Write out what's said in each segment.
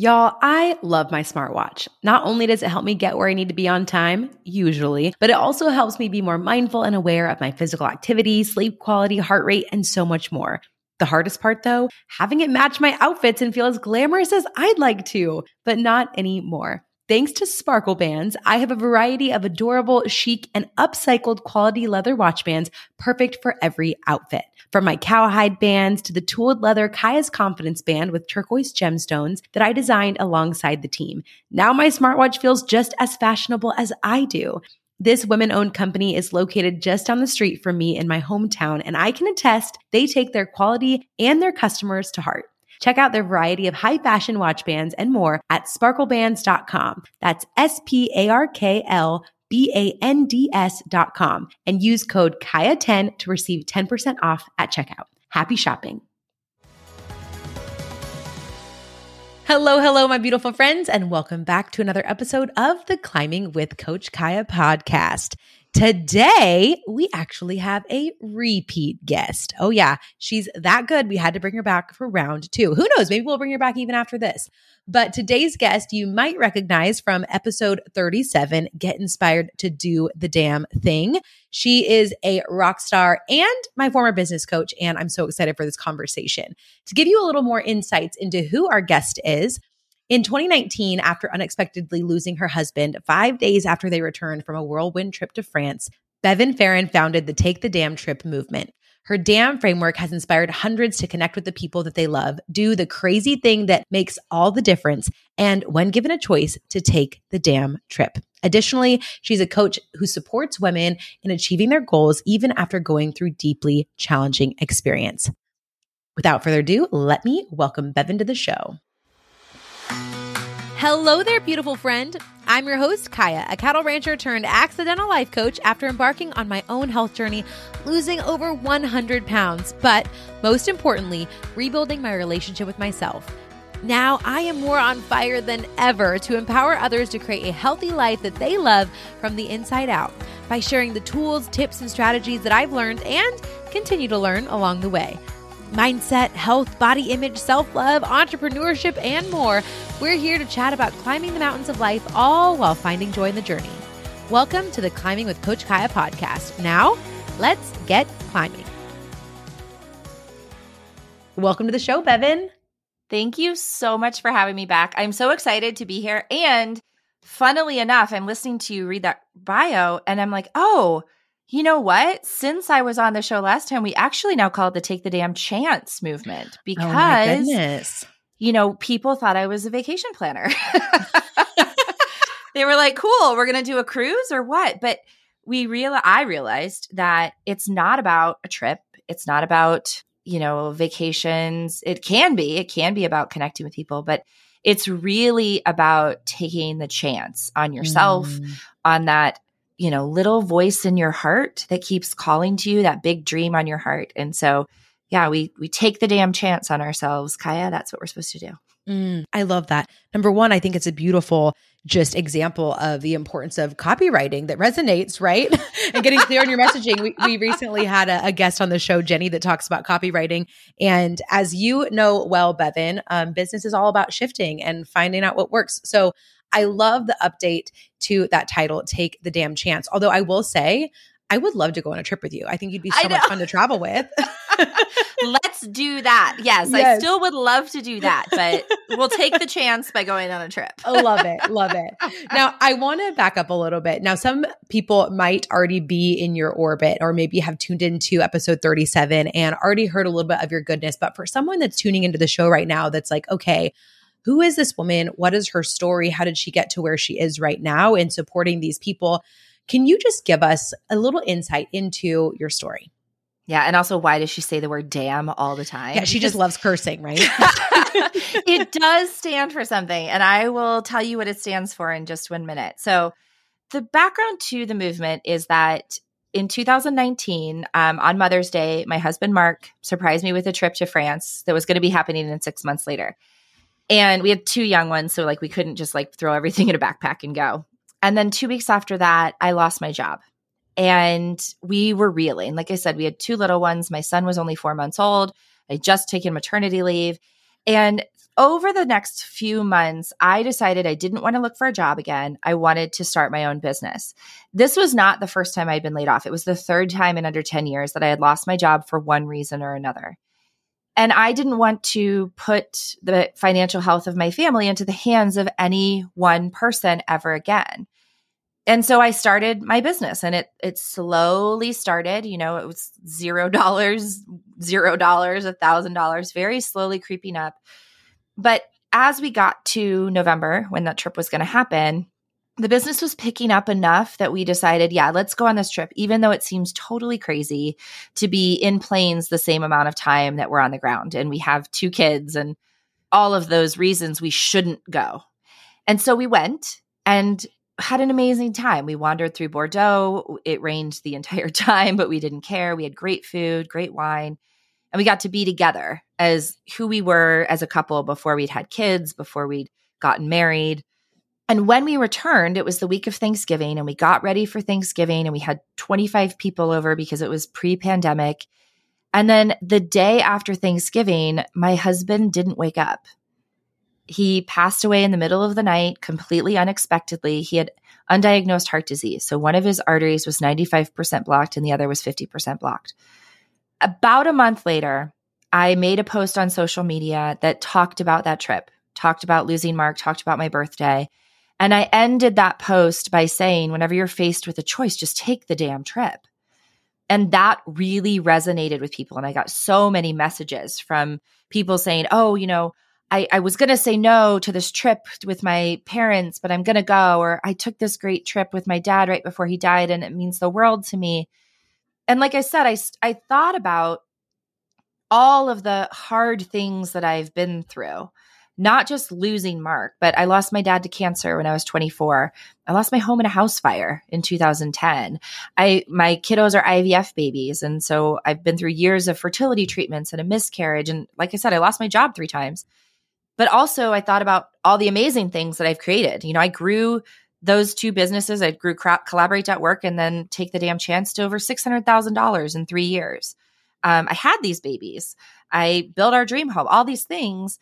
Y'all, I love my smartwatch. Not only does it help me get where I need to be on time, usually, but it also helps me be more mindful and aware of my physical activity, sleep quality, heart rate, and so much more. The hardest part though, having it match my outfits and feel as glamorous as I'd like to, but not anymore. Thanks to Sparkle Bands, I have a variety of adorable, chic, and upcycled quality leather watch bands perfect for every outfit. From my cowhide bands to the tooled leather Kiah's Confidence band with turquoise gemstones that I designed alongside the team. Now my smartwatch feels just as fashionable as I do. This women owned company is located just down the street from me in my hometown, and I can attest they take their quality and their customers to heart. Check out their variety of high fashion watch bands and more at sparklbands.com. That's S P A R K L B A N D S.com and use code KIAH10 to receive 10% off at checkout. Happy shopping. Hello, hello, my beautiful friends, and welcome back to another episode of the Climbing with Coach Kiah podcast. Today, we actually have a repeat guest. Oh, yeah, she's that good. We had to bring her back for round two. Who knows? Maybe we'll bring her back even after this. But today's guest, you might recognize from episode 37 Get Inspired to Do the Damn Thing. She is a rock star and my former business coach. And I'm so excited for this conversation. To give you a little more insights into who our guest is, in 2019, after unexpectedly losing her husband five days after they returned from a whirlwind trip to France, Bevin Farrand founded the Take the Damn Trip movement. Her damn framework has inspired hundreds to connect with the people that they love, do the crazy thing that makes all the difference, and when given a choice, to take the damn trip. Additionally, she's a coach who supports women in achieving their goals even after going through deeply challenging experience. Without further ado, let me welcome Bevin to the show. Hello there, beautiful friend. I'm your host, Kiah, a cattle rancher turned accidental life coach after embarking on my own health journey, losing over 100 pounds, but most importantly, rebuilding my relationship with myself. Now I am more on fire than ever to empower others to create a healthy life that they love from the inside out by sharing the tools, tips, and strategies that I've learned and continue to learn along the way mindset, health, body image, self love, entrepreneurship, and more. We're here to chat about climbing the mountains of life, all while finding joy in the journey. Welcome to the Climbing with Coach Kiah podcast. Now, let's get climbing. Welcome to the show, Bevin. Thank you so much for having me back. I'm so excited to be here. And funnily enough, I'm listening to you read that bio and I'm like, oh, you know what? Since I was on the show last time, we actually now call it the Take the Damn Chance movement oh because, oh you know, people thought I was a vacation planner. they were like, cool, we're going to do a cruise or what? But we real I realized that it's not about a trip. It's not about, you know, vacations. It can be, it can be about connecting with people, but it's really about taking the chance on yourself, mm. on that you know, little voice in your heart that keeps calling to you, that big dream on your heart. And so, yeah, we we take the damn chance on ourselves, Kiah. That's what we're supposed to do. Mm, I love that. Number one, I think it's a beautiful just example of the importance of copywriting that resonates, right? and getting clear on your messaging. We, we recently had a, a, guest on the show, Jenny, that talks about copywriting. And as you know well, Bevin, um, business is all about shifting and finding out what works. So I love the update to that title, Take the Damn Chance. Although I will say, I would love to go on a trip with you. I think you'd be so much fun to travel with. Let's do that. Yes, yes, I still would love to do that, but we'll take the chance by going on a trip. oh, love it. Love it. Now, I want to back up a little bit. Now, some people might already be in your orbit or maybe have tuned into episode 37 and already heard a little bit of your goodness. But for someone that's tuning into the show right now, that's like, okay, who is this woman? What is her story? How did she get to where she is right now in supporting these people? Can you just give us a little insight into your story? Yeah, and also why does she say the word damn all the time? Yeah, she because- just loves cursing, right? it does stand for something, and I will tell you what it stands for in just one minute. So, the background to the movement is that in 2019, um, on Mother's Day, my husband Mark surprised me with a trip to France that was going to be happening in six months later. And we had two young ones, so like we couldn't just like throw everything in a backpack and go. And then 2 weeks after that, I lost my job. And we were reeling. Like I said, we had two little ones. My son was only 4 months old. I just taken maternity leave. And over the next few months, I decided I didn't want to look for a job again. I wanted to start my own business. This was not the first time I'd been laid off. It was the third time in under 10 years that I had lost my job for one reason or another. And I didn't want to put the financial health of my family into the hands of any one person ever again. And so I started my business and it it slowly started, you know, it was zero dollars, zero dollars, a thousand dollars, very slowly creeping up but as we got to November, when that trip was going to happen, the business was picking up enough that we decided, yeah, let's go on this trip, even though it seems totally crazy to be in planes the same amount of time that we're on the ground. And we have two kids and all of those reasons we shouldn't go. And so we went and had an amazing time. We wandered through Bordeaux. It rained the entire time, but we didn't care. We had great food, great wine and we got to be together as who we were as a couple before we'd had kids, before we'd gotten married. And when we returned, it was the week of Thanksgiving, and we got ready for Thanksgiving, and we had 25 people over because it was pre pandemic. And then the day after Thanksgiving, my husband didn't wake up. He passed away in the middle of the night, completely unexpectedly. He had undiagnosed heart disease. So one of his arteries was 95% blocked, and the other was 50% blocked. About a month later, I made a post on social media that talked about that trip, talked about losing Mark, talked about my birthday. And I ended that post by saying, whenever you're faced with a choice, just take the damn trip. And that really resonated with people. And I got so many messages from people saying, oh, you know, I, I was going to say no to this trip with my parents, but I'm going to go. Or I took this great trip with my dad right before he died, and it means the world to me and like I said, I I thought about all of the hard things that I've been through. Not just losing Mark, but I lost my dad to cancer when I was 24. I lost my home in a house fire in 2010. I my kiddos are IVF babies and so I've been through years of fertility treatments and a miscarriage and like I said I lost my job 3 times. But also I thought about all the amazing things that I've created. You know, I grew those two businesses, I grew Collaborate.work and then Take the Damn Chance to over $600,000 in three years. Um, I had these babies. I built our dream home, all these things.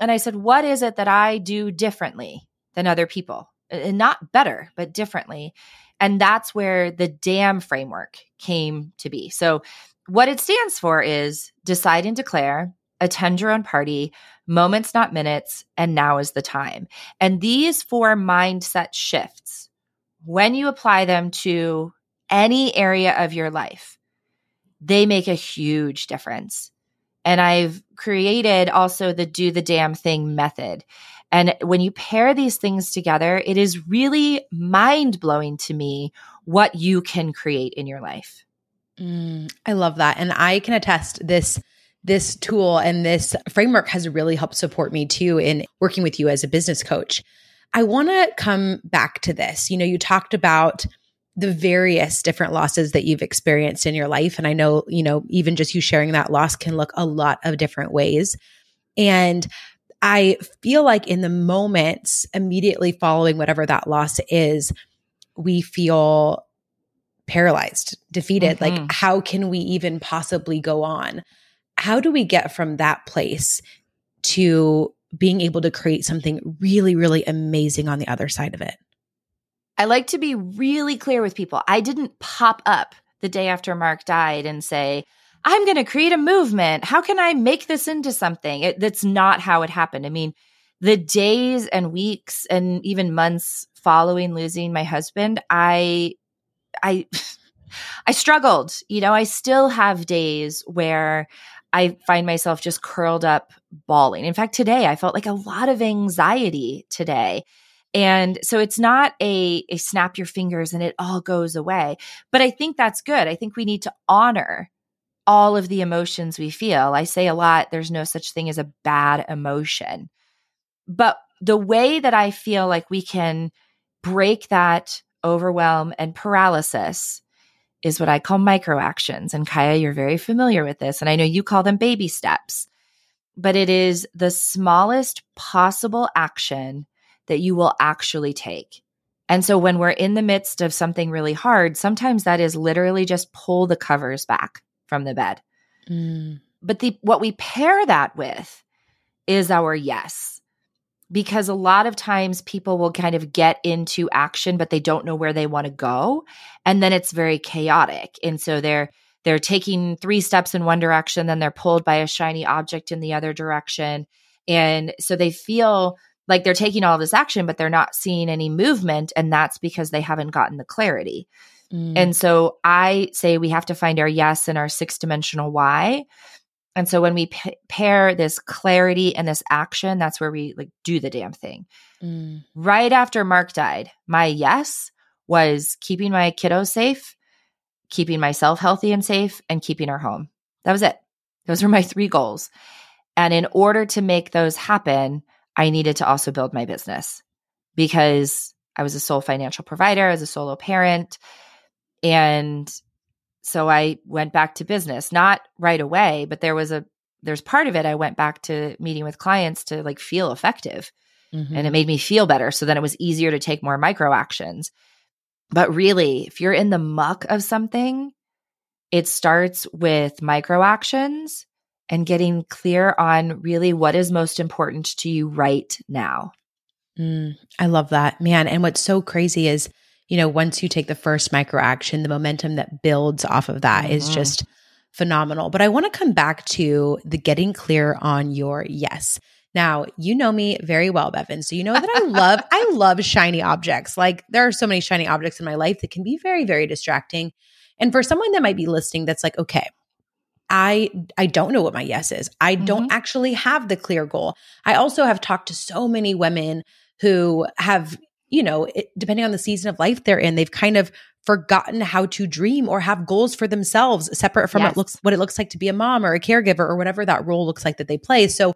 And I said, what is it that I do differently than other people? And not better, but differently. And that's where the DAMN framework came to be. So, what it stands for is decide and declare, attend your own party, moments, not minutes, and now is the time. And these four mindset shifts, when you apply them to any area of your life, they make a huge difference. And I've created also the do the damn thing method. And when you pair these things together, it is really mind blowing to me what you can create in your life. Mm, I love that. And I can attest this this tool and this framework has really helped support me too in working with you as a business coach. I want to come back to this. You know, you talked about the various different losses that you've experienced in your life. And I know, you know, even just you sharing that loss can look a lot of different ways. And I feel like in the moments immediately following whatever that loss is, we feel paralyzed, defeated. Mm-hmm. Like, how can we even possibly go on? how do we get from that place to being able to create something really, really amazing on the other side of it? I like to be really clear with people. I didn't pop up the day after Mark died and say, I'm going to create a movement. How can I make this into something? It, that's not how it happened. I mean, the days and weeks and even months following losing my husband, I, I, I struggled. You know, I still have days where I find myself just curled up bawling. In fact, today I felt like a lot of anxiety today. And so it's not a, a snap your fingers and it all goes away. But I think that's good. I think we need to honor all of the emotions we feel. I say a lot, there's no such thing as a bad emotion. But the way that I feel like we can break that overwhelm and paralysis is what I call micro actions. And Kiah, you're very familiar with this. And I know you call them baby steps, but it is the smallest possible action that you will actually take. And so when we're in the midst of something really hard, sometimes that is literally just pull the covers back from the bed. Mm. But the what we pair that with is our yes. Because a lot of times people will kind of get into action, but they don't know where they want to go. And then it's very chaotic. And so they're, they're taking three steps in one direction, then they're pulled by a shiny object in the other direction. And so they feel like they're taking all this action, but they're not seeing any movement. And that's because they haven't gotten the clarity. Mm. And so I say we have to find our yes and our six dimensional why. And so when we p- pair this clarity and this action, that's where we like do the damn thing. Mm. Right after Mark died, my yes was keeping my kiddos safe, keeping myself healthy and safe, and keeping our home. That was it. Those were my three goals. And in order to make those happen, I needed to also build my business because I was a sole financial provider, as a solo parent. And so I went back to business, not right away, but there was a there's part of it I went back to meeting with clients to like feel effective. Mm-hmm. And it made me feel better. So then it was easier to take more micro actions. But really, if you're in the muck of something, it starts with micro actions and getting clear on really what is most important to you right now. Mm, I love that, man. And what's so crazy is you know, once you take the first micro action, the momentum that builds off of that mm-hmm. is just phenomenal. But I want to come back to the getting clear on your yes. Now, you know me very well, Bevin. So you know that I love I love shiny objects. Like there are so many shiny objects in my life that can be very very distracting. And for someone that might be listening that's like, okay, I I don't know what my yes is. I mm-hmm. don't actually have the clear goal. I also have talked to so many women who have you know, it, depending on the season of life they're in, they've kind of forgotten how to dream or have goals for themselves separate from yes. what looks what it looks like to be a mom or a caregiver or whatever that role looks like that they play. So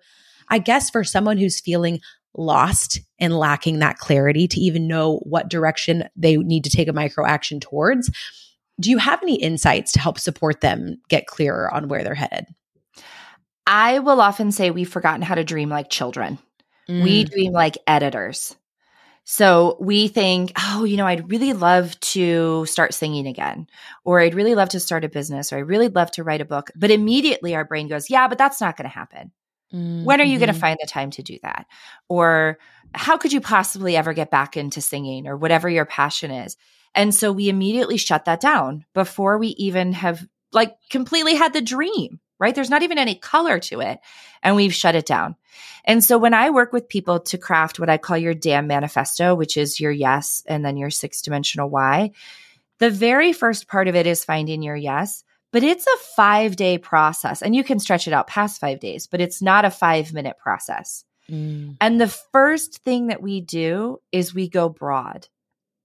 I guess for someone who's feeling lost and lacking that clarity to even know what direction they need to take a micro action towards, do you have any insights to help support them get clearer on where they're headed? I will often say we've forgotten how to dream like children. Mm. We dream like editors. So we think, oh, you know, I'd really love to start singing again, or I'd really love to start a business, or I really love to write a book. But immediately our brain goes, yeah, but that's not going to happen. Mm-hmm. When are you going to mm-hmm. find the time to do that? Or how could you possibly ever get back into singing or whatever your passion is? And so we immediately shut that down before we even have like completely had the dream right? There's not even any color to it. And we've shut it down. And so when I work with people to craft what I call your damn manifesto, which is your yes and then your six dimensional why, the very first part of it is finding your yes, but it's a five day process. And you can stretch it out past five days, but it's not a five minute process. Mm. And the first thing that we do is we go broad.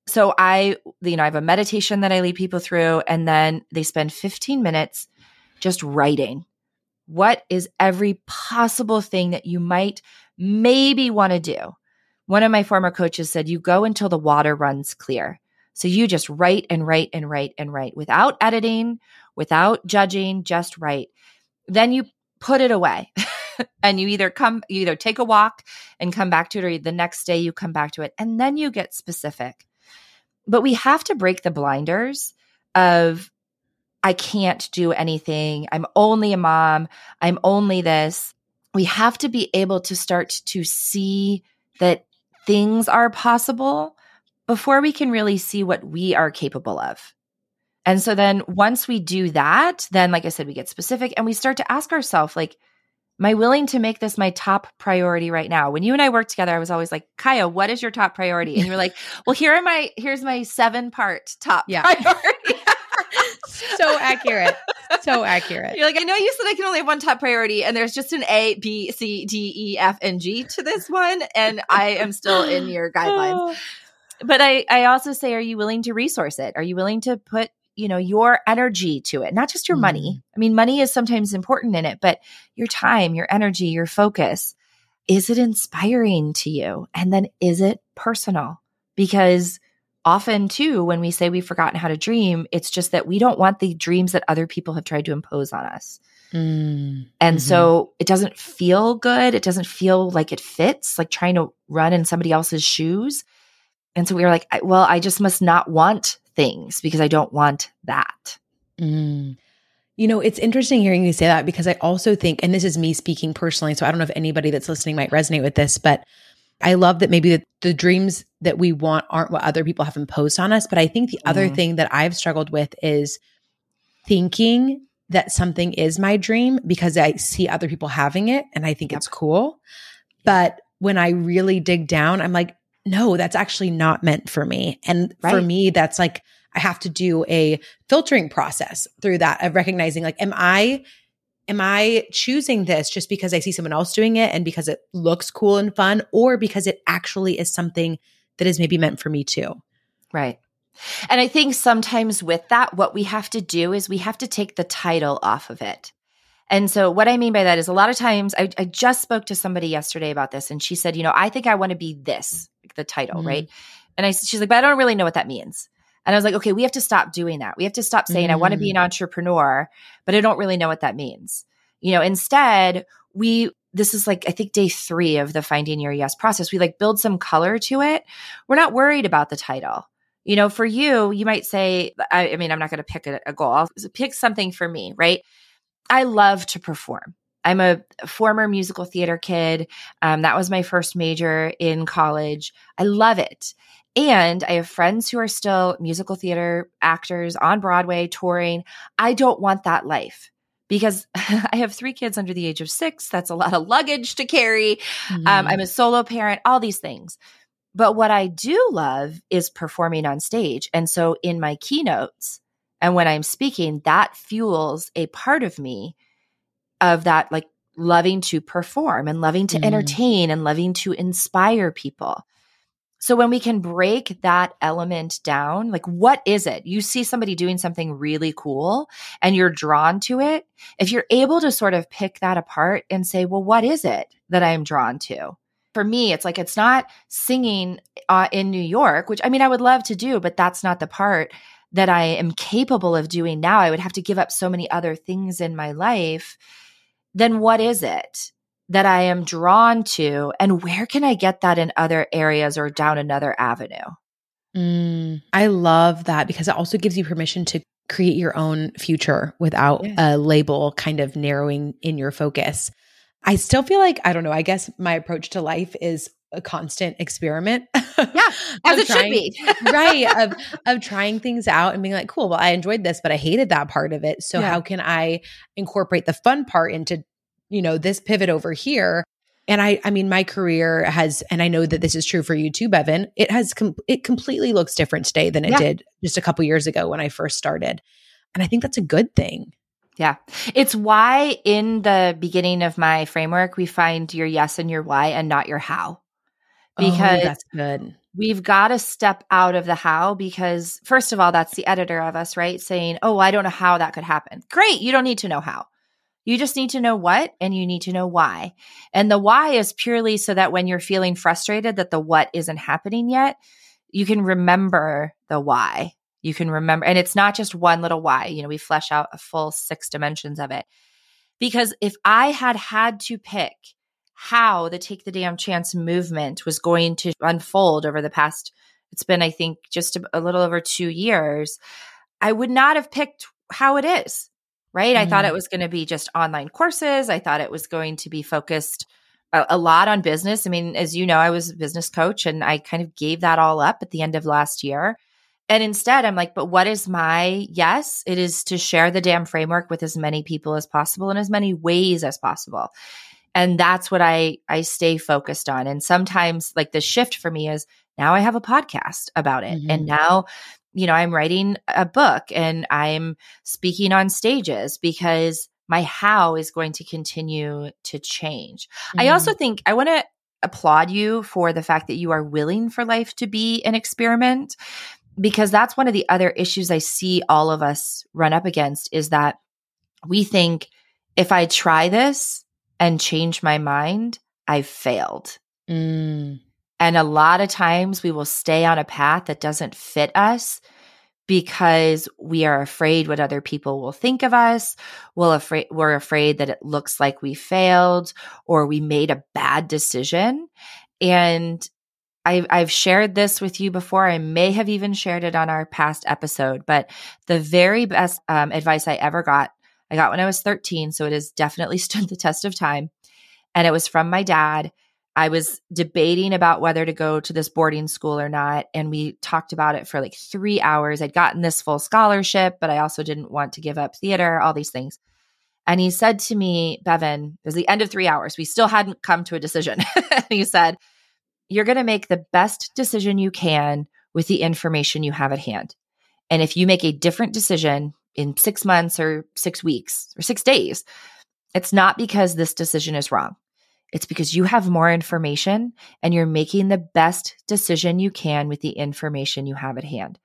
So I, you know, I have a meditation that I lead people through, and then they spend 15 minutes just writing. What is every possible thing that you might maybe want to do? One of my former coaches said, You go until the water runs clear. So you just write and write and write and write without editing, without judging, just write. Then you put it away. and you either come, you either take a walk and come back to it, or the next day you come back to it. And then you get specific. But we have to break the blinders of I can't do anything. I'm only a mom. I'm only this. We have to be able to start to see that things are possible before we can really see what we are capable of. And so then once we do that, then like I said, we get specific and we start to ask ourselves, like, am I willing to make this my top priority right now? When you and I worked together, I was always like, Kiah, what is your top priority? And you were like, well, here are my, here's my seven part top yeah. priority so accurate. So accurate. You're like, I know you said I can only have one top priority, and there's just an A, B, C, D, E, F, and G to this one, and I am still in your guidelines. But I, I also say, are you willing to resource it? Are you willing to put you know your energy to it not just your mm. money i mean money is sometimes important in it but your time your energy your focus is it inspiring to you? And then is it personal? Because often too when we say we've forgotten how to dream it's just that we don't want the dreams that other people have tried to impose on us. Mm, and mm-hmm. so it doesn't feel good. It doesn't feel like it fits like trying to run in somebody else's shoes. And so we were like well i just must not want things because i don't want that mm. You know, it's interesting hearing you say that because I also think, and this is me speaking personally, so I don't know if anybody that's listening might resonate with this, but I love that maybe the, the dreams that we want aren't what other people have imposed on us. But I think the mm. other mm-hmm. thing that I've struggled with is thinking that something is my dream because I see other people having it and I think yep. it's cool. But when I really dig down, I'm like, no, that's actually not meant for me. And right. for me, that's like, I have to do a filtering process through that of recognizing like, am I, am I choosing this just because I see someone else doing it and because it looks cool and fun or because it actually is something that is maybe meant for me too? Right. And I think sometimes with that, what we have to do is we have to take the title off of it. And so, what I mean by that is a lot of times, I, I just spoke to somebody yesterday about this, and she said, You know, I think I want to be this, like the title, mm-hmm. right? And I, she's like, But I don't really know what that means. And I was like, Okay, we have to stop doing that. We have to stop saying, mm-hmm. I want to be an mm. entrepreneur, but I don't really know what that means. You know, instead, we, this is like, I think day three of the finding your yes process. We like build some color to it. We're not worried about the title. You know, for you, you might say, I, I mean, I'm not going to pick a, a goal. I'll pick something for me, right? I love to perform. I'm a former musical theater kid. Um, that was my first major in college. I love it. And I have friends who are still musical theater actors on Broadway touring. I don't want that life because I have three kids under the age of six. That's a lot of luggage to carry. Mm-hmm. Um, I'm a solo parent, all these things. But what I do love is performing on stage. And so in my keynotes and when I'm speaking, that fuels a part of me of that like loving to perform and loving to mm. entertain and loving to inspire people. So when we can break that element down, like what is it? You see somebody doing something really cool and you're drawn to it. If you're able to sort of pick that apart and say, well, what is it that I'm drawn to? for me, it's like it's not singing uh, in New York, which I mean, I would love to do, but that's not the part that I am capable of doing now. I would have to give up so many other things in my life. Then what is it that I am drawn to? And where can I get that in other areas or down another avenue? Mm, I love that because it also gives you permission to create your own future without yeah. a label kind of narrowing in your focus. I still feel like, I don't know, I guess my approach to life is a constant experiment. Yeah, as it trying, should be. right. Of of trying things out and being like, cool, well, I enjoyed this, but I hated that part of it. So yeah. how can I incorporate the fun part into, you know, this pivot over here? And I I mean, my career has, and I know that this is true for you too, Bevin, it has com- it completely looks different today than it yeah. did just a couple years ago when I first started. And I think that's a good thing. Yeah. It's why in the beginning of my framework, we find your yes and your why and not your how. Oh, because oh, that's good. We've got to step out of the how because, first of all, that's the editor of us, right? Saying, Oh, I don't know how that could happen. Great. You don't need to know how. You just need to know what and you need to know why. And the why is purely so that when you're feeling frustrated that the what isn't happening yet, you can remember the why you can remember. And it's not just one little why, you know, we flesh out a full six dimensions of it. Because if I had had to pick how the Take the Damn Chance movement was going to unfold over the past, it's been, I think, just a, a little over two years, I would not have picked how it is, right? Mm-hmm. I thought mm-hmm. it was going to be just online courses. I thought it was going to be focused a, a lot on business. I mean, as you know, I was a business coach and I kind of gave that all up at the end of last year. And instead, I'm like, but what is my yes? It is to share the damn framework with as many people as possible in as many ways as possible. And that's what I I stay focused on. And sometimes like the shift for me is now I have a podcast about it. Mm-hmm. And now, you know, I'm writing a book and I'm speaking on stages because my how is going to continue to change. Mm-hmm. I also think I want to applaud you for the fact that you are willing for life to be an experiment because that's one of the other issues I see all of us run up against is that we think if I try this and change my mind, I've failed. Mm. And a lot of times we will stay on a path that doesn't fit us because we are afraid what other people will think of us. We'll afraid, we're afraid that it looks like we failed or we made a bad decision. And I've, I've shared this with you before. I may have even shared it on our past episode, but the very best um, advice I ever got, I got when I was 13, so it has definitely stood the test of time. And it was from my dad. I was debating about whether to go to this boarding school or not. And we talked about it for like three hours. I'd gotten this full scholarship, but I also didn't want to give up theater, all these things. And he said to me, Bevin, it was the end of three hours. We still hadn't come to a decision. And he said, You're going to make the best decision you can with the information you have at hand. And if you make a different decision in six months or six weeks or six days, it's not because this decision is wrong. It's because you have more information and you're making the best decision you can with the information you have at hand.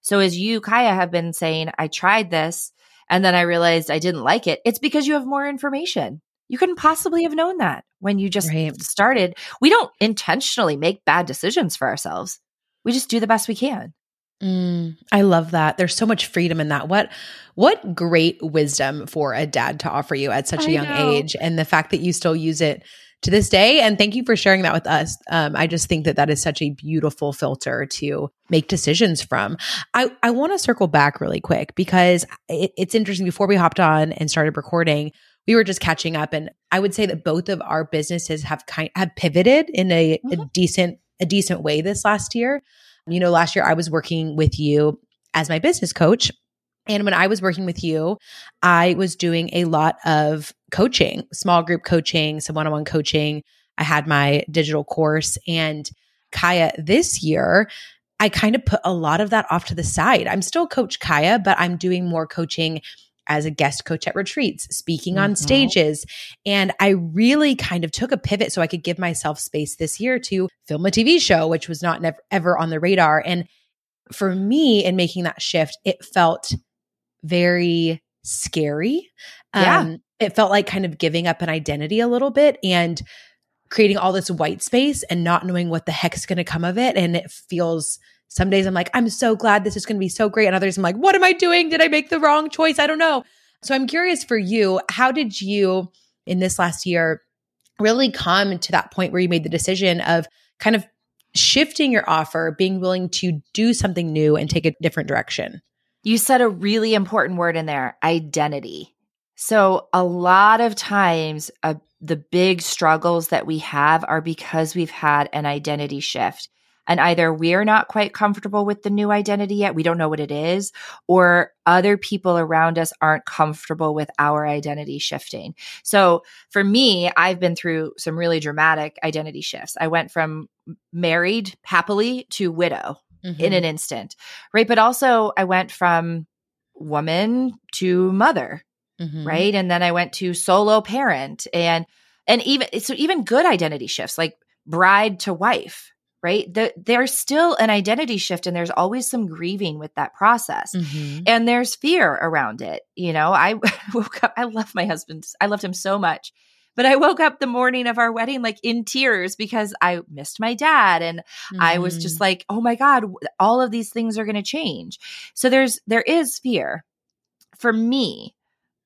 So, as you, Kiah, have been saying, I tried this and then I realized I didn't like it, it's because you have more information. You couldn't possibly have known that when you just right. started. We don't intentionally make bad decisions for ourselves, we just do the best we can. Mm, I love that. There's so much freedom in that. What what great wisdom for a dad to offer you at such a young know. age and the fact that you still use it to this day. And thank you for sharing that with us. Um, I just think that that is such a beautiful filter to make decisions from. I, I want to circle back really quick because it, it's interesting. Before we hopped on and started recording, we were just catching up, and I would say that both of our businesses have kind have pivoted in a, mm-hmm. a decent a decent way this last year. You know, last year I was working with you as my business coach and when I was working with you, I was doing a lot of coaching, small group coaching, some one on one coaching. I had my digital course. And Kiah, this year, I kind of put a lot of that off to the side. I'm still Coach Kiah, but I'm doing more coaching as a guest coach at retreats, speaking mm-hmm. on stages. And I really kind of took a pivot so I could give myself space this year to film a TV show, which was not never, ever on the radar. And for me, in making that shift, it felt very scary. Yeah. Um, it felt like kind of giving up an identity a little bit and creating all this white space and not knowing what the heck is going to come of it. And it feels some days I'm like, I'm so glad this is going to be so great. And others I'm like, what am I doing? Did I make the wrong choice? I don't know. So I'm curious for you, how did you in this last year really come to that point where you made the decision of kind of shifting your offer, being willing to do something new and take a different direction? You said a really important word in there identity. So, a lot of times, uh, the big struggles that we have are because we've had an identity shift. And either we're not quite comfortable with the new identity yet, we don't know what it is, or other people around us aren't comfortable with our identity shifting. So for me, I've been through some really dramatic identity shifts. I went from married happily to widow mm-hmm. in an instant, right? But also, I went from woman to mother, mm-hmm. right? And then I went to solo parent, and and even so, even good identity shifts like bride to wife, right? The, there's still an identity shift, and there's always some grieving with that process, mm-hmm. and there's fear around it. You know, I woke up. I love my husband. I loved him so much but I woke up the morning of our wedding like in tears because I missed my dad and mm. I was just mm. like, "Oh my god, all of these things are going to change." So there's there is fear. For me,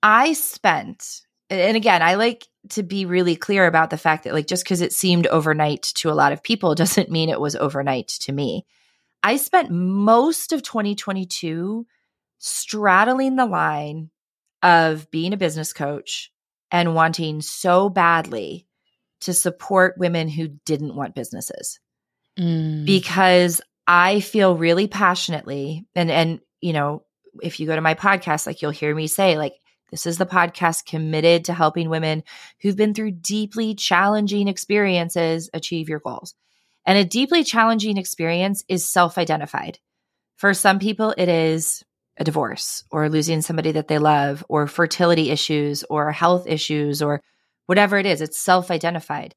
I spent and again, I like to be really clear about the fact that like just cuz it seemed overnight to a lot of people doesn't mean it was overnight to me. I spent most of 2022 straddling the line of being a business coach and wanting so badly to support women who didn't want businesses. Mm. Because I feel really passionately and and you know, if you go to my podcast like you'll hear me say like this is the podcast committed to helping women who've been through deeply challenging experiences achieve your goals. And a deeply challenging experience is self-identified. For some people it is a divorce or losing somebody that they love or fertility issues or health issues or whatever it is. It's self identified.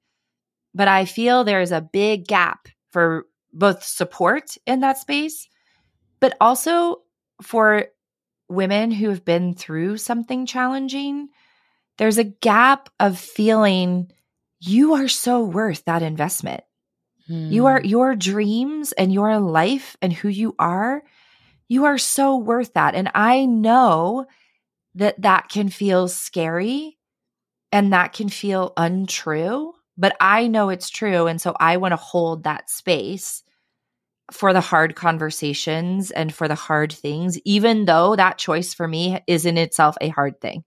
But I feel there's a big gap for both support in that space, but also for women who have been through something challenging. There's a gap of feeling you are so worth that investment. Hmm. You are your dreams and your life and who you are you are so worth that. And I know that that can feel scary and that can feel untrue, but I know it's true. And so I want to hold that space for the hard conversations and for the hard things, even though that choice for me is in itself a hard thing.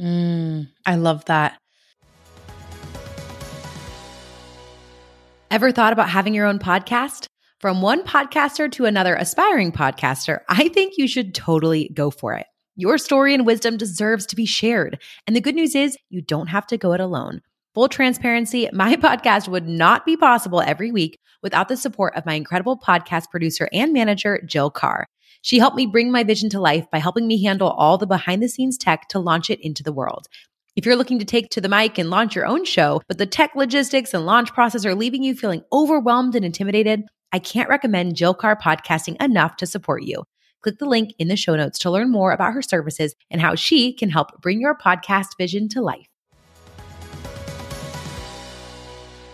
Mm, I love that. Ever thought about having your own podcast? From one podcaster to another aspiring podcaster, I think you should totally go for it. Your story and wisdom deserves to be shared. And the good news is, you don't have to go it alone. Full transparency, my podcast would not be possible every week without the support of my incredible podcast producer and manager, Jill Carr. She helped me bring my vision to life by helping me handle all the behind the scenes tech to launch it into the world. If you're looking to take to the mic and launch your own show, but the tech logistics and launch process are leaving you feeling overwhelmed and intimidated, I can't recommend Jill Carr Podcasting enough to support you. Click the link in the show notes to learn more about her services and how she can help bring your podcast vision to life.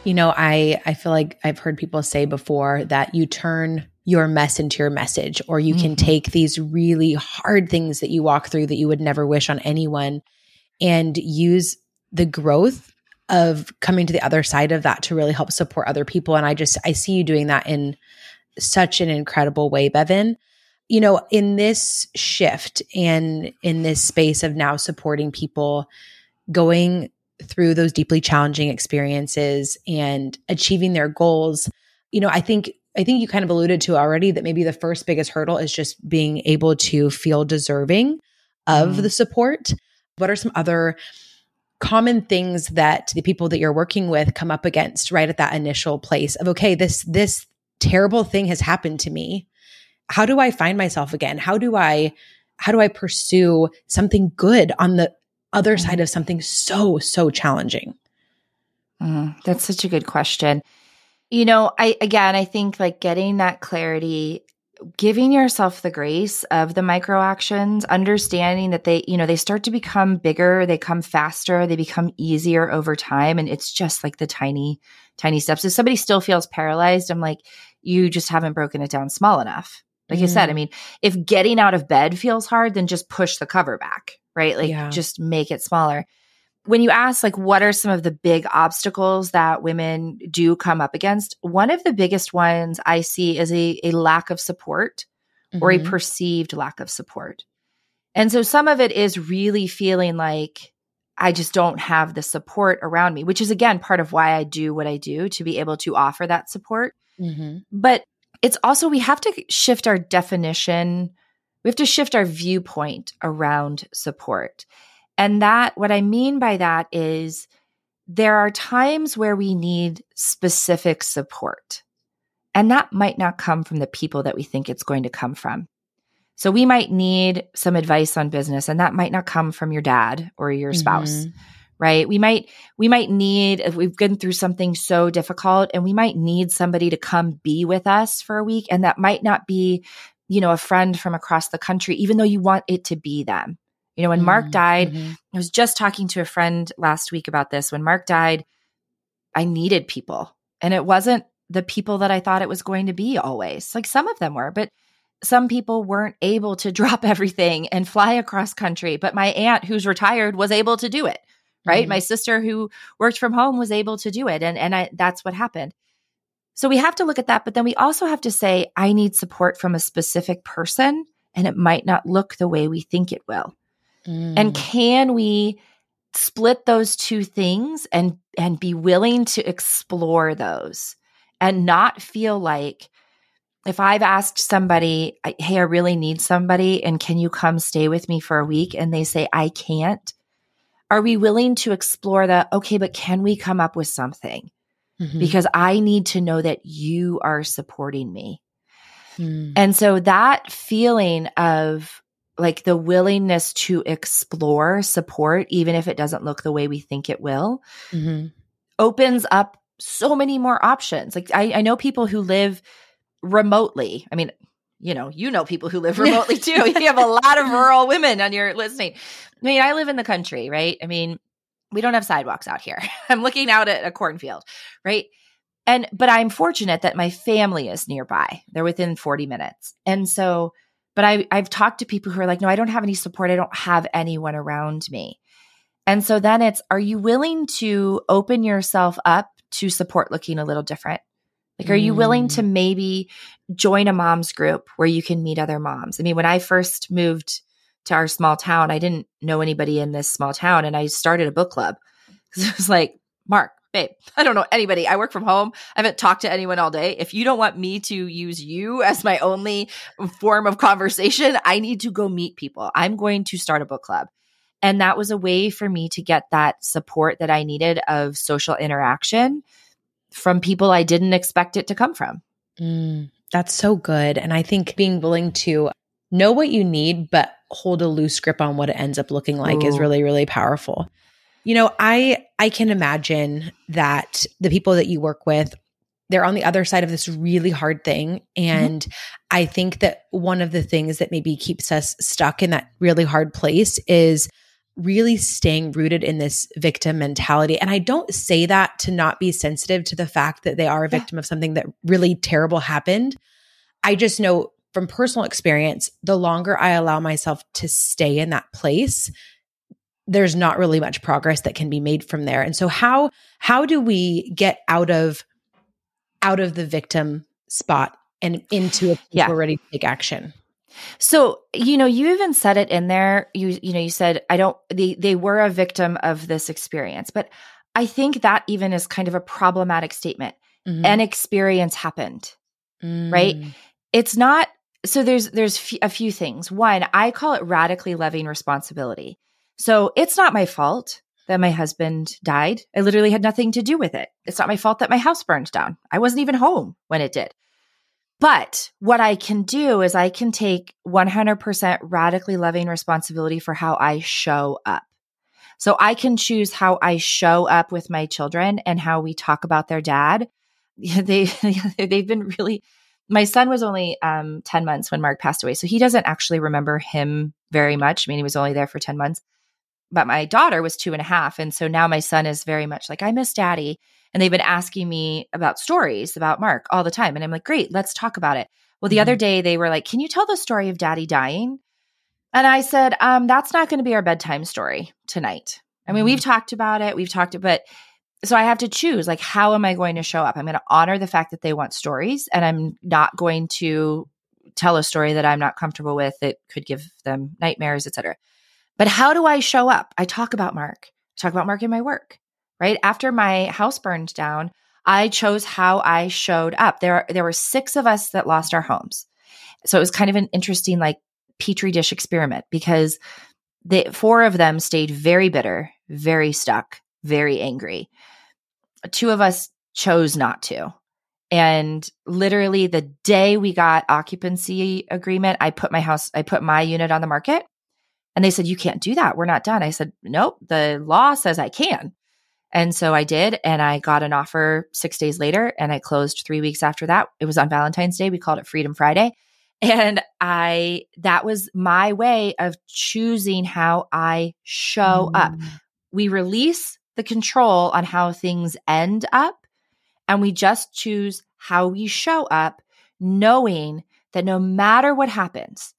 You know, I I feel like I've heard people say before that you turn your mess into your message or you mm-hmm. can take these really hard things that you walk through that you would never wish on anyone and use the growth of coming to the other side of that to really help support other people and I just I see you doing that in such an incredible way, Bevin. You know, in this shift and in this space of now supporting people going through those deeply challenging experiences and achieving their goals, you know, I think I think you kind of alluded to already that maybe the first biggest hurdle is just being able to feel deserving of mm. the support. What are some other common things that the people that you're working with come up against right at that initial place of okay, this this terrible thing has happened to me. How do I find myself again? How do I how do I pursue something good on the other side of something so so challenging? Mm, that's such a good question. You know, I again, I think like getting that clarity giving yourself the grace of the micro actions, understanding that they, you know, they start to become bigger, they come faster, they become easier over time. And it's just like the tiny, tiny steps. If somebody still feels paralyzed, I'm like, you just haven't broken it down small enough. Like mm. I said, I mm. mean, if getting out of bed feels hard, then just push the cover back, right? Like yeah. just make it smaller. When you ask, like, what are some of the big obstacles that women do come up against? One of the biggest ones I see is a, a lack of support mm-hmm. or a mm-hmm. perceived lack of support. And so some of it is really feeling like I just don't have the support around me, which is again part of why I do what I do to be able to offer that support. Mm-hmm. But it's also, we have to shift our definition, we have to shift our viewpoint around support. And that, what I mean by that is there are times where we need specific support. And that might not come from the people that we think it's going to come from. So we might need some advice on business and that might not come from your dad or your spouse. Mm-hmm right we might we might need if we've been through something so difficult and we might need somebody to come be with us for a week and that might not be you know a friend from across the country even though you want it to be them you know when mm-hmm. mark died mm-hmm. i was just talking to a friend last week about this when mark died i needed people and it wasn't the people that i thought it was going to be always like some of them were but some people weren't able to drop everything and fly across country but my aunt who's retired was able to do it right? Mm-hmm. My sister who worked from home was able to do it and and I that's what happened. So we have to look at that, but then we also have to say I need support from a specific person and it might not look the way we think it will. Mm. And can we split those two things and and be willing to explore those and not feel like if I've asked somebody, hey, I really need somebody, and can you come stay with me for a week? And they say, I can't, are we willing to explore that? Okay, but can we come up with something? Mm-hmm. Because I need to know that you are supporting me. Mm. And so that feeling of like the willingness to explore support, even if it doesn't look the way we think it will, mm-hmm. opens up so many more options. Like I, I know people who live remotely. I mean, you know, you know people who live remotely too. you have a lot of rural women on your listening. I mean, I live in the country, right? I mean, we don't have sidewalks out here. I'm looking out at a cornfield, right? And but I'm fortunate that my family is nearby. They're within 40 minutes. And so, but I I've talked to people who are like, "No, I don't have any support. I don't have anyone around me." And so then it's, are you willing to open yourself up to support looking a little different? Like, are you willing to mm. maybe join a mom's group where you can meet other moms? I mean, when I first moved to our small town. I didn't know anybody in this small town and I started a book club. Cuz it was like, Mark, babe, I don't know anybody. I work from home. I haven't talked to anyone all day. If you don't want me to use you as my only form of conversation, I need to go meet people. I'm going to start a book club. And that was a way for me to get that support that I needed of social interaction from people I didn't expect it to come from. Mm, that's so good. And I think being willing to know what you need, but hold a loose grip on what it ends up looking like Ooh. is really, really powerful. You know, I I can imagine that the people that you work with they're on the other side of this really hard thing mm-hmm. and mm-hmm. I think that one of the things that maybe keeps us stuck in that really hard place is really staying rooted in this victim mentality. And I don't say that to not be sensitive to the fact that they are a victim yeah. of something that really terrible happened. I just know from personal experience, the longer I allow myself to stay in that place, there's not really much progress that can be made from there. And so how how do we get out of out of the victim spot and into a yeah. ready to take action? So, you know, you even said it in there. You you know, you said I don't they they were a victim of this experience. But I think that even is kind of a problematic statement. Mm-hmm. An experience happened. Mm. Right? It's not so there's there's f- a few things. One, I call it radically loving responsibility. So, it's not my fault that my husband died. I literally had nothing to do with it. It's not my fault that my house burned down. I wasn't even home when it did. But what I can do is I can take 100% radically loving responsibility for how I show up. So I can choose how I show up with my children and how we talk about their dad. They they've been really my son was only um, 10 months when Mark passed away. So he doesn't actually remember him very much. I mean, he was only there for 10 months. But my daughter was two and a half. And so now my son is very much like, I miss daddy. And they've been asking me about stories about Mark all the time. And I'm like, great, let's talk about it. Well, the mm-hmm. other day they were like, can you tell the story of daddy dying? And I said, um, that's not going to be our bedtime story tonight. I mean, mm-hmm. we've talked about it, we've talked, but so I have to choose like, how am I going to show up? I'm going to honor the fact that they want stories, and I'm not going to tell a story that I'm not comfortable with that could give them nightmares, etc. But how do I show up? I talk about Mark. I talk about Mark in my work right? After my house burned down, I chose how I showed up. There, there were six of us that lost our homes. So it was kind of an interesting, like, petri dish experiment because the four of them stayed very bitter, very stuck, very angry. Two of us chose not to. And literally the day we got occupancy agreement, I put my house, I put my unit on the market. And they said, You can't do that. We're not done. I said, Nope, the law says I can. And so I did, and I got an offer six days later, and I closed three weeks after that. It was on Valentine's Day. We called it Freedom Friday. And I, that was my way of choosing how I show mm. up. We release the control on how things end up, and we just choose how we show up, knowing that no matter what happens,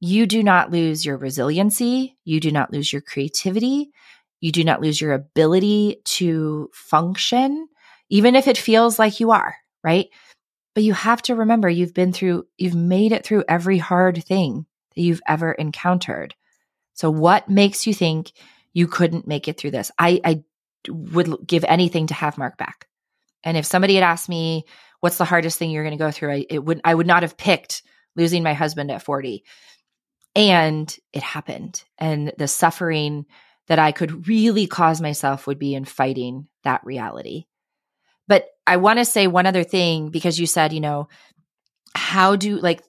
you do not lose your resiliency, you do not lose your creativity, you do not lose your ability to function, even if it feels like you are, right? But you have to remember you've been through, you've made it through every hard thing that you've ever encountered. So, what makes you think you couldn't make it through this? I, I would give anything to have Mark back. And if somebody had asked me, what's the hardest thing you're going to go through? I, it would, I would not have picked losing my husband at 40. And it happened. And the suffering that I could really cause myself would be in fighting that reality. But I want to say one other thing because you said, you know, how do like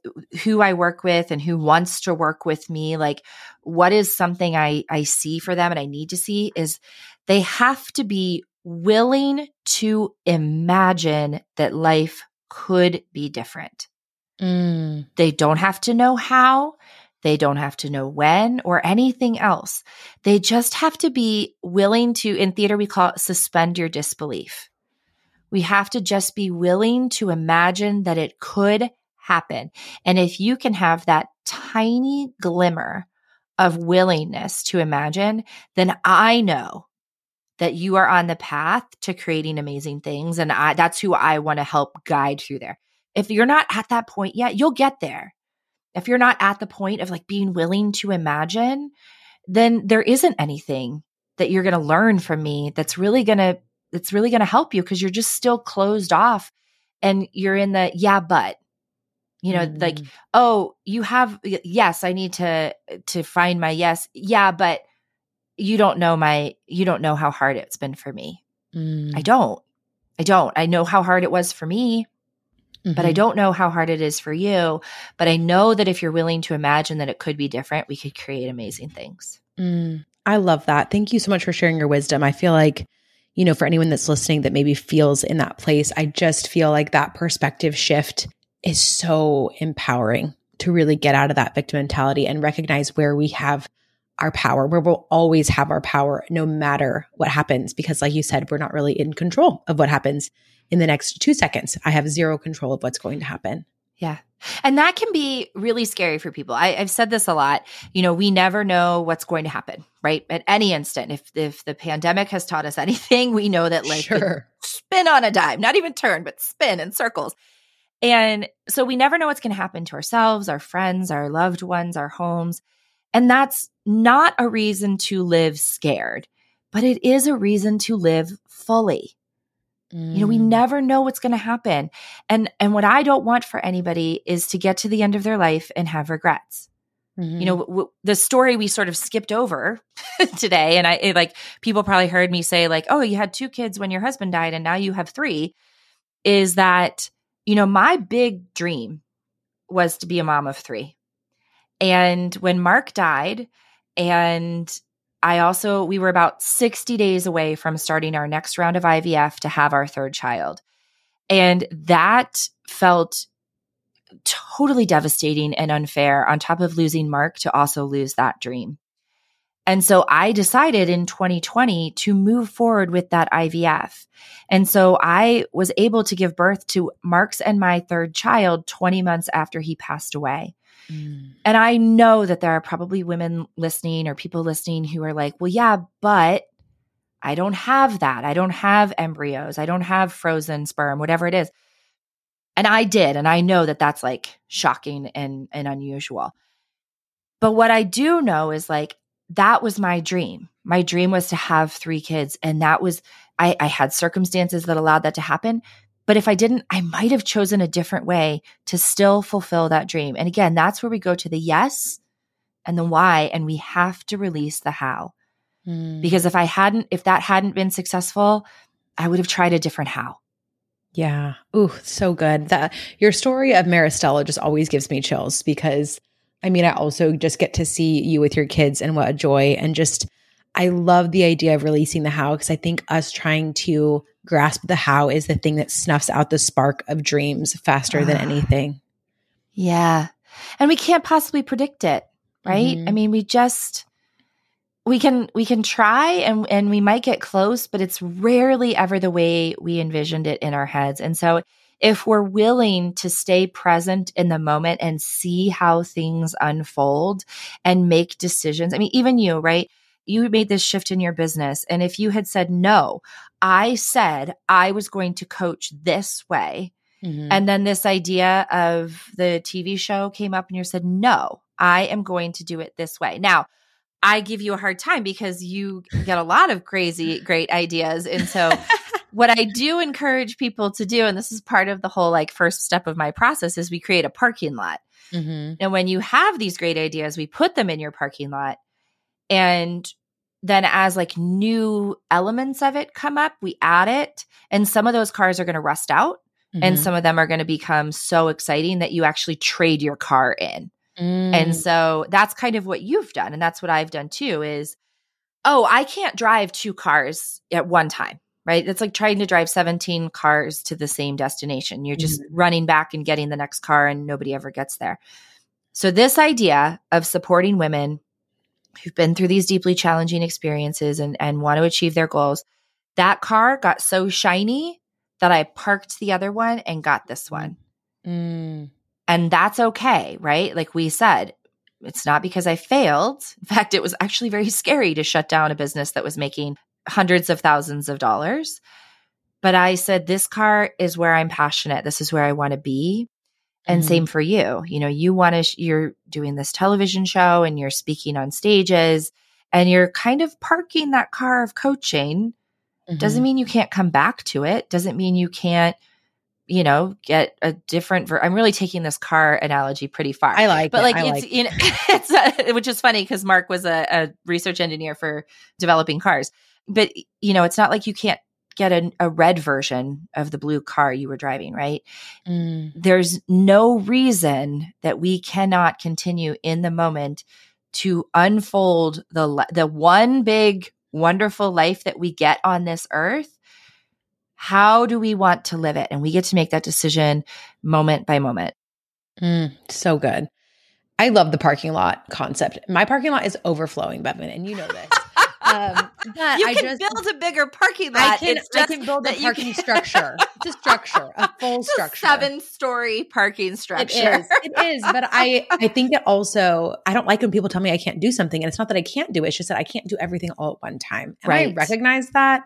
who I work with and who wants to work with me, like what is something I I see for them and I need to see is they have to be willing to imagine that life could be different. Mm. They don't have to know how. They don't have to know when or anything else. They just have to be willing to, in theater, we call it suspend your disbelief. We have to just be willing to imagine that it could happen. And if you can have that tiny glimmer of willingness to imagine, then I know that you are on the path to creating amazing things. And I, that's who I want to help guide through there. If you're not at that point yet, you'll get there if you're not at the point of like being willing to imagine, then there isn't anything that you're going to learn from me that's really going to that's really going to help you because you're just still closed off and you're in the yeah but you know mm-hmm. like oh you have yes i need to to find my yes yeah but you don't know my you don't know how hard it's been for me mm. i don't i don't i know how hard it was for me mm-hmm. but i mm-hmm. don't know how hard it is for you but i know that if you're willing to imagine that it could be different we could create amazing things mm. i love that thank you so much for sharing your wisdom i feel like you know for anyone that's listening that maybe feels in that place i just feel like that perspective shift is so empowering to really get out of that victim mentality and recognize where we have our power, where we'll always have our power no matter what happens. Because, like you said, we're not really in control of what happens in the next two seconds. I have zero control of what's going to happen. Yeah. And that can be really scary for people. I, have said this a lot. You know, we never know what's going to happen, right? At any instant. If if the pandemic has taught us anything, we know that like sure. spin on a dime, not even turn, but spin in circles. And so we never know what's going to happen to ourselves, our friends, our loved ones, our homes. And that's not a reason to live scared, but it is a reason to live fully. Mm. You know, we mm. never know what's going to happen. And and what I don't want for anybody is to get to the end of their life and have regrets. Mm-hmm. You know, w- w- the story we sort of skipped over today and I it, like people probably heard me say like, "Oh, you had two kids when your husband died and now you have 3." Is that you know, my big dream was to be a mom of three. And when Mark died, and I also, we were about 60 days away from starting our next round of IVF to have our third child. And that felt totally devastating and unfair on top of losing Mark to also lose that dream. And so I decided in 2020 to move forward with that IVF. And so I was able to give birth to Mark's and my third child 20 months after he passed away. Mm. And I know that there are probably women listening or people listening who are like, well, yeah, but I don't have that. I don't have embryos. I don't have frozen sperm, whatever it is. And I did. And I know that that's like shocking and, and unusual. But what I do know is like, that was my dream. My dream was to have three kids. And that was, I, I had circumstances that allowed that to happen. But if I didn't, I might have chosen a different way to still fulfill that dream. And again, that's where we go to the yes and the why, and we have to release the how. Mm. Because if I hadn't, if that hadn't been successful, I would have tried a different how. Yeah. Ooh, so good. That your story of Maristella just always gives me chills because I mean, I also just get to see you with your kids and what a joy. And just, I love the idea of releasing the how because I think us trying to grasp the how is the thing that snuffs out the spark of dreams faster than ah. anything. Yeah. And we can't possibly predict it, right? Mm-hmm. I mean, we just, we can we can try and and we might get close but it's rarely ever the way we envisioned it in our heads and so if we're willing to stay present in the moment and see how things unfold and make decisions. I mean, even you, right? You made this shift in your business. And if you had said, no, I said I was going to coach this way. Mm-hmm. And then this idea of the TV show came up and you said, no, I am going to do it this way. Now, I give you a hard time because you get a lot of crazy, great ideas. And so what I do encourage people to do, and this is part of the whole like first step of my process, is we create a parking lot. Mm-hmm. And when you have these great ideas, we put them in your parking lot. And then as like new elements of it come up, we add it. And some of those cars are going to rust out. Mm-hmm. And some of them are going to become so exciting that you actually trade your car in. Mm. And so that's kind of what you've done. And that's what I've done too is, oh, I can't drive two cars at one time right? It's like trying to drive 17 cars to the same destination. You're just mm-hmm. running back and getting the next car, and nobody ever gets there. So, this idea of supporting women who've been through these deeply challenging experiences and, and want to achieve their goals, that car got so shiny that I parked the other one and got this one. Mm. And that's okay, right? Like we said, it's not because I failed. In fact, it was actually very scary to shut down a business that was making hundreds of thousands of dollars. But I said, this car is where I'm passionate. This is where I want to be. And Mhm. same for you. You know, you want to, sh- you're doing this television show and you're speaking on stages and you're kind of parking that car of coaching. Doesn't Mhm. mean you can't come back to it. Doesn't mean you can't, you know, get a different, ver- I'm really taking this car analogy pretty far I like but it. like I it's like you know it's uh, which is funny because mark was a, a research engineer for developing cars but you know it's not like you can't get a, a red version of the blue car you were driving right Mm. there's no reason that we cannot continue in the moment to unfold the the one big wonderful life that we get on this earth how do we want to live it and we get to make that decision moment by moment Mm, so good. I love the parking lot concept. My parking lot is overflowing, Bevin, and you know this. Um, but you I can just build a bigger parking lot. I can I can build a parking structure. It's a structure, a full It's a structure. seven-story parking structure. is. It is. But I I think it also I don't like when people tell me I can't do something. And it's not that I can't do it. It's just that I can't do everything all at one time. And I Right. recognize that.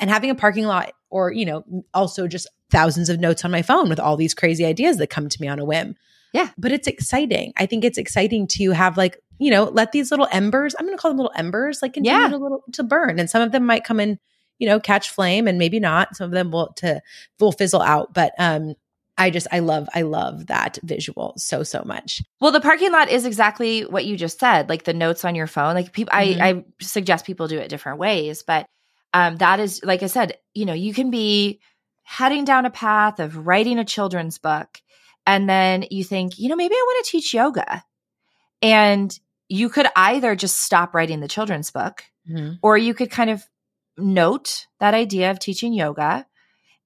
And having a parking lot or, you know, also just thousands of notes on my phone with all these crazy ideas that come to me on a whim. Yeah. But it's exciting. I think it's exciting to have like, you know, let these little embers, I'm gonna call them little embers, like continue Yeah. to little to burn. And some of them might come in, you know, catch flame and maybe not. Some of them will to will fizzle out. But um I just I love I love that visual so so much. Well, the parking lot is exactly what you just said, like the notes on your phone. Like people, Mhm. I, I suggest people do it different ways, but um, that is, like I said, you know, you can be heading down a path of writing a children's book, and then you think, you know, maybe I want to teach yoga, and you could either just stop writing the children's book, or you could kind of note that idea of teaching yoga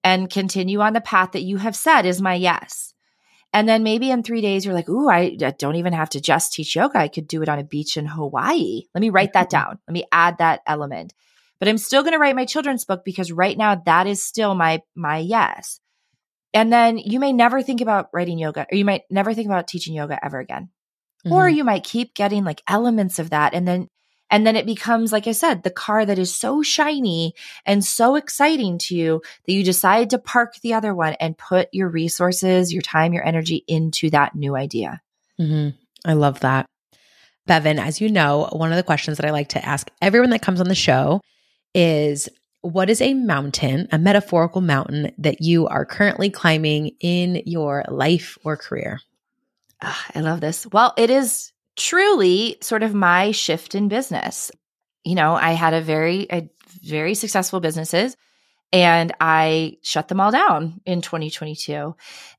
and continue on the path that you have said is my yes. And then maybe in three days, you're like, ooh, I don't even have to just teach yoga. I could do it on a beach in Hawaii. Let me write that Mhm. down. Let me add that element. But I'm still going to write my children's book because right now that is still my my yes. And then you may never think about writing yoga or you might never think about teaching yoga ever again or Mhm. you might keep getting like elements of that and then and then it becomes like i said the car that is so shiny and so exciting to you that you decide to park the other one and put your resources your time your energy into that new idea Mhm. I love that. Bevin, as you know, one of the questions that I like to ask everyone that comes on the show is what is a mountain, a metaphorical mountain that you are currently climbing in your life or career? Ah, i love this. Well it is truly sort of my shift in business. You know i had a very a very successful businesses and i shut them all down in 2022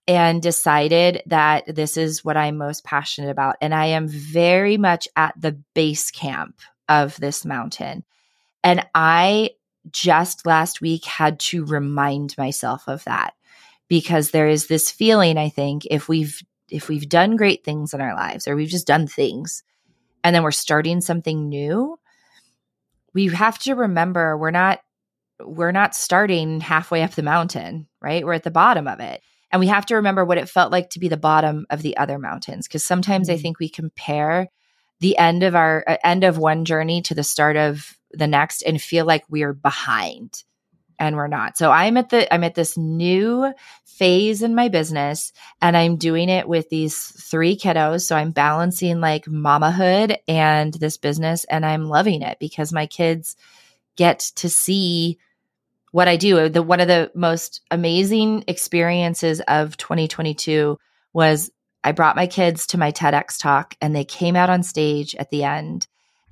and decided that this is what i'm most passionate about and i am very much at the base camp of this mountain. And i just last week had to remind myself of that because there is this feeling i think if we've if we've done great things in our lives or we've just done things and then we're starting something new we have to remember we're not we're not starting halfway up the mountain right? We're at the bottom of it. And we have to remember what it felt like to be the bottom of the other mountains because sometimes i Mhm. think we compare the end of our uh, end of one journey to the start of the next and feel like we're behind and we're not. So i'm at the i'm at this new phase in my business and i'm doing it with these three kiddos. So i'm balancing like mamahood and this business and i'm loving it because my kids get to see what i do. The one of the most amazing experiences of 2022 was i brought my kids to my tedx talk and they came out on stage at the end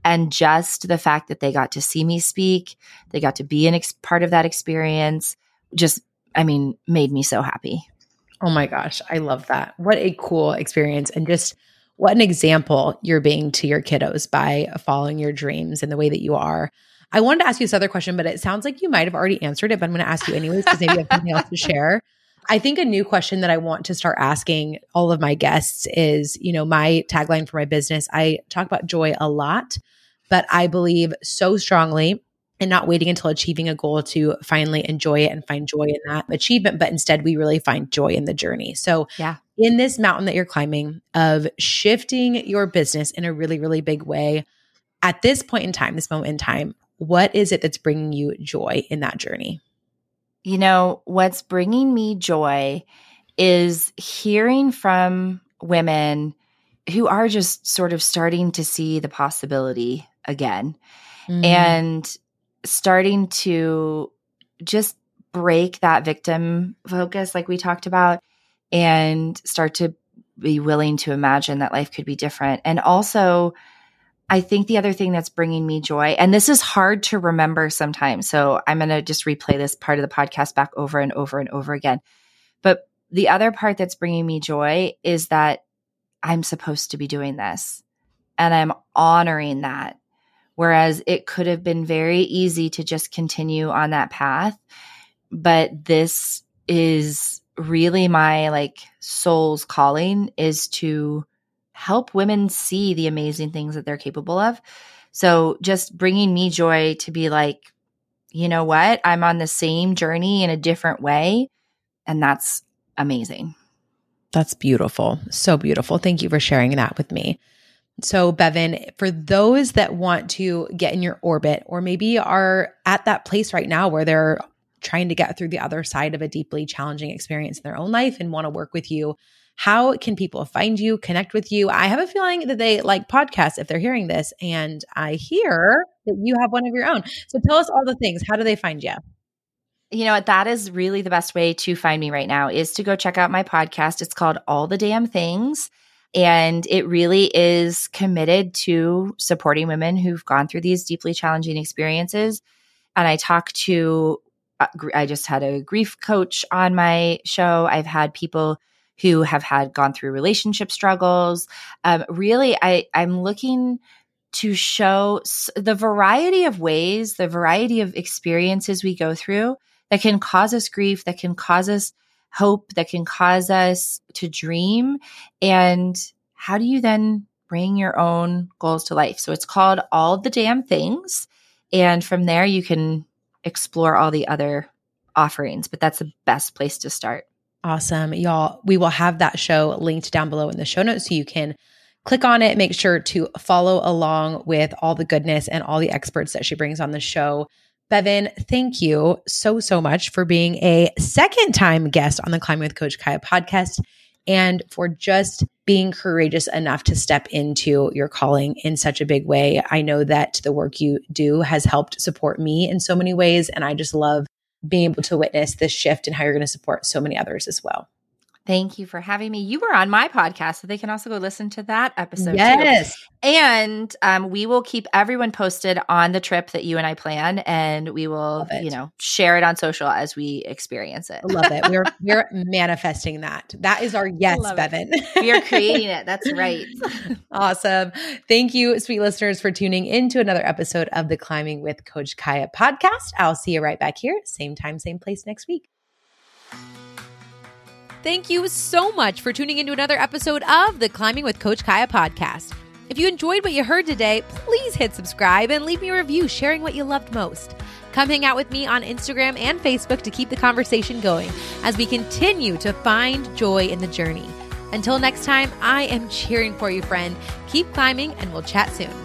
and just the fact that they got to see me speak they got to be an ex- part of that experience just i mean made me so happy Oh my gosh, I love that. What a cool experience. And just what an example you're being to your kiddos by following your dreams and the way that you are. I wanted to ask you this other question, but it sounds like you might have already answered it, but I'm going to ask you anyways because maybe you have something else to share. I think a new question that I want to start asking all of my guests is, you know, my tagline for my business, I talk about joy a lot, but I believe so strongly in not waiting until achieving a goal to finally enjoy it and find joy in that achievement, but instead we really find joy in the journey. So, Yeah. in this mountain that you're climbing of shifting your business in a really, really big way, at this point in time, this moment in time, what is it that's bringing you joy in that journey? you know what's bringing me joy is hearing from women who are just sort of starting to see the possibility again mm. and starting to just break that victim focus, like we talked about, and start to be willing to imagine that life could be different. And also, I think the other thing that's bringing me joy, and this is hard to remember sometimes. So I'm going to just replay this part of the podcast back over and over and over again. But the other part that's bringing me joy is that I'm supposed to be doing this and I'm honoring that. Whereas it could have been very easy to just continue on that path. But this is really my like soul's calling is to help women see the amazing things that they're capable of. So just bringing me joy to be like, you know what? I'm on the same journey in a different way. And that's amazing. That's beautiful. So beautiful. Thank you for sharing that with me. So, Bevin, for those that want to get in your orbit or maybe are at that place right now where they're trying to get through the other side of a deeply challenging experience in their own life and want to work with you, how can people find you, connect with you? I have a feeling that they like podcasts if they're hearing this, and I hear that you have one of your own. So, tell us all the things. How do they find you? You know what? That is really the best way to find me right now is to go check out my podcast. It's called All the Damn Things. And it really is committed to supporting women who've gone through these deeply challenging experiences. And I talk to, uh, I just had a grief coach on my show. I've had people who have had gone through relationship struggles. Um, really, I, I'm looking to show the variety of ways, the variety of experiences we go through that can cause us grief, that can cause us hope that can cause us to dream. And how do you then bring your own goals to life? So it's called All the Damn Things. And from there, you can explore all the other offerings, but that's the best place to start. Awesome. Y'all, we will have that show linked down below in the show notes so you can click on it. Make sure to follow along with all the goodness and all the experts that she brings on the show. Bevin, thank you so, so much for being a second time guest on the Climbing with Coach Kiah podcast and for just being courageous enough to step into your calling in such a big way. I know that the work you do has helped support me in so many ways. And I just love being able to witness this shift and how you're going to support so many others as well. Thank you for having me. You were on my podcast, so they can also go listen to that episode. Yes. Too. And um, we will keep everyone posted on the trip that you and I plan, and we will, you know, share it on social as we experience it. Love it. We're we're manifesting that. That is our yes, Bevin. we are creating it. That's right. awesome. Thank you, sweet listeners, for tuning in to another episode of the Climbing with Coach Kiah podcast. I'll see you right back here, same time, same place next week. Thank you so much for tuning into another episode of the Climbing with Coach Kiah podcast. If you enjoyed what you heard today, please hit subscribe and leave me a review sharing what you loved most. Come hang out with me on Instagram and Facebook to keep the conversation going as we continue to find joy in the journey. Until next time, I am cheering for you, friend. Keep climbing, and we'll chat soon.